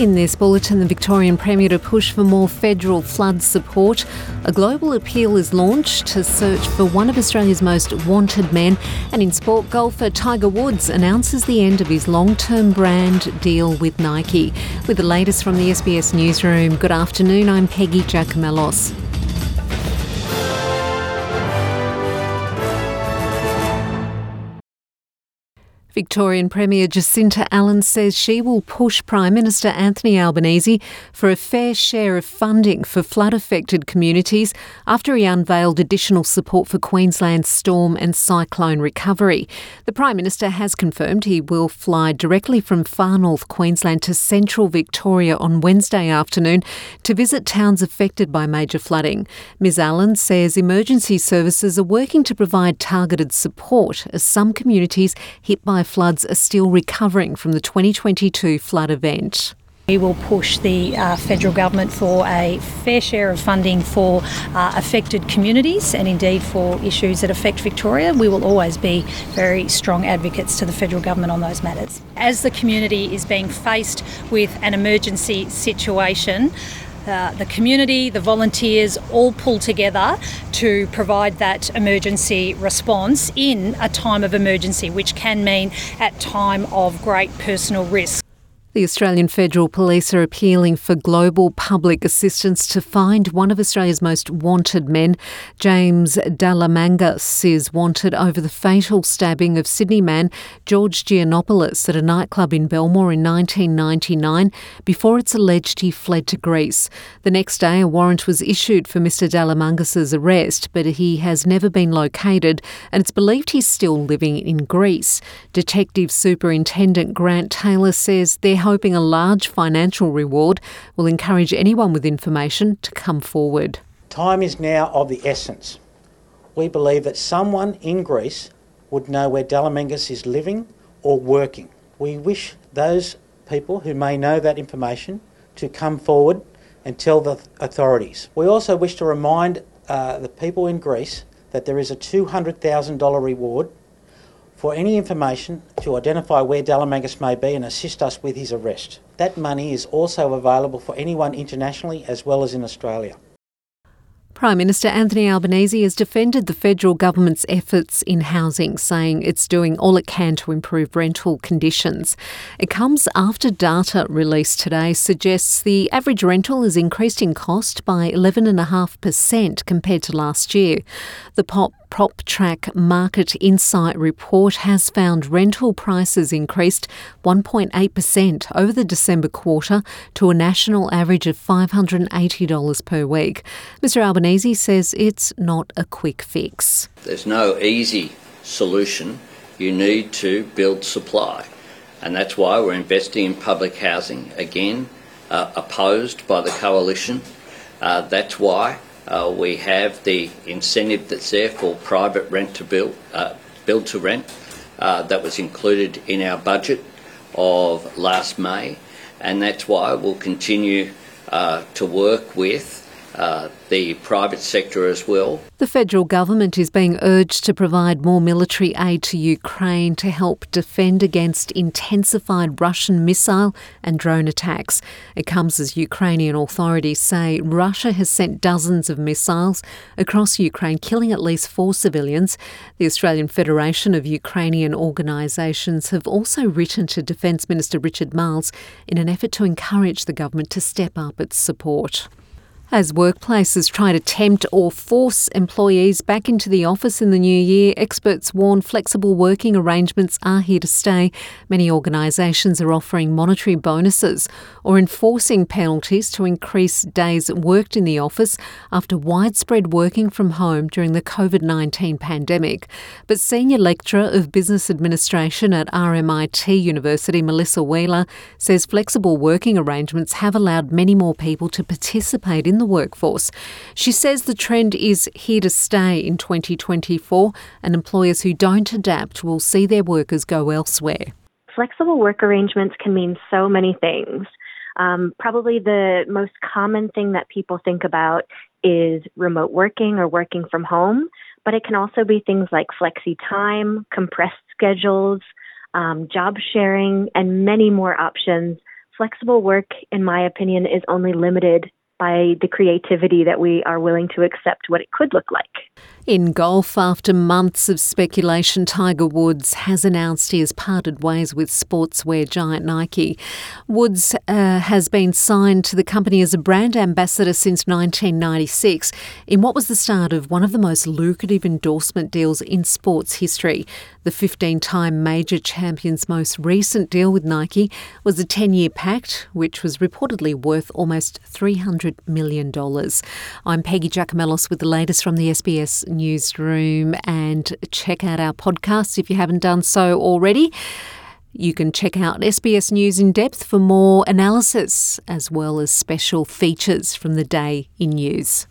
In this bulletin, the Victorian Premier to push for more federal flood support. A global appeal is launched to search for one of Australia's most wanted men. And in sport, golfer Tiger Woods announces the end of his long term brand deal with Nike. With the latest from the SBS Newsroom, good afternoon. I'm Peggy Giakoumelos. Victorian Premier Jacinta Allan says she will push Prime Minister Anthony Albanese for a fair share of funding for flood affected communities after he unveiled additional support for Queensland's storm and cyclone recovery. The Prime Minister has confirmed he will fly directly from far north Queensland to central Victoria on Wednesday afternoon to visit towns affected by major flooding. Ms Allan says emergency services are working to provide targeted support as some communities hit by floods are still recovering from the 2022 flood event. We will push the uh, federal government for a fair share of funding for uh, affected communities and indeed for issues that affect Victoria. We will always be very strong advocates to the federal government on those matters. As the community is being faced with an emergency situation, uh, the community, the volunteers all pull together to provide that emergency response in a time of emergency, which can mean at time of great personal risk. The Australian Federal Police are appealing for global public assistance to find one of Australia's most wanted men. James Delamangas is wanted over the fatal stabbing of Sydney man George Giannopoulos at a nightclub in Belmore in 1999 before it's alleged he fled to Greece. The next day, a warrant was issued for Mr Delamangas' arrest, but he has never been located and it's believed he's still living in Greece. Detective Superintendent Grant Taylor says there hoping a large financial reward will encourage anyone with information to come forward. Time is now of the essence. We believe that someone in Greece would know where Delamangas is living or working. We wish those people who may know that information to come forward and tell the authorities. We also wish to remind uh, the people in Greece that there is a $200,000 reward for any information to identify where Delamangas may be and assist us with his arrest. That money is also available for anyone internationally as well as in Australia. Prime Minister Anthony Albanese has defended the federal government's efforts in housing, saying it's doing all it can to improve rental conditions. It comes after data released today suggests the average rental has increased in cost by 11.5% compared to last year. The POP PropTrack Market Insight report has found rental prices increased 1.8% over the December quarter to a national average of $580 per week. Mr Albanese says it's not a quick fix. There's no easy solution. You need to build supply. And that's why we're investing in public housing, again, uh, opposed by the coalition. Uh, that's why uh, we have the incentive that's there for private rent to build, uh, build to rent, uh, that was included in our budget of last May, and that's why we'll continue uh, to work with uh, the private sector as well. The federal government is being urged to provide more military aid to Ukraine to help defend against intensified Russian missile and drone attacks. It comes as Ukrainian authorities say Russia has sent dozens of missiles across Ukraine, killing at least four civilians. The Australian Federation of Ukrainian Organisations have also written to Defence Minister Richard Marles in an effort to encourage the government to step up its support. As workplaces try to tempt or force employees back into the office in the new year, experts warn flexible working arrangements are here to stay. Many organisations are offering monetary bonuses or enforcing penalties to increase days worked in the office after widespread working from home during the COVID 19 pandemic. But Senior Lecturer of Business Administration at RMIT University, Melissa Wheeler, says flexible working arrangements have allowed many more people to participate in the workforce. She says the trend is here to stay in 2024 and employers who don't adapt will see their workers go elsewhere. Flexible work arrangements can mean so many things. Um, probably the most common thing that people think about is remote working or working from home, but it can also be things like flexi time, compressed schedules, um, job sharing, and many more options flexible work, in my opinion, is only limited by the creativity that we are willing to accept what it could look like. In golf, after months of speculation, Tiger Woods has announced he has parted ways with sportswear giant Nike. Woods uh, has been signed to the company as a brand ambassador since 1996 in what was the start of one of the most lucrative endorsement deals in sports history. The 15 time major champion's most recent deal with Nike was a 10 year pact, which was reportedly worth almost $300 million. I'm Peggy Giakoumelos with the latest from the SBS newsroom and check out our podcasts if you haven't done so already. You can check out SBS News in depth for more analysis, as well as special features from the day in news.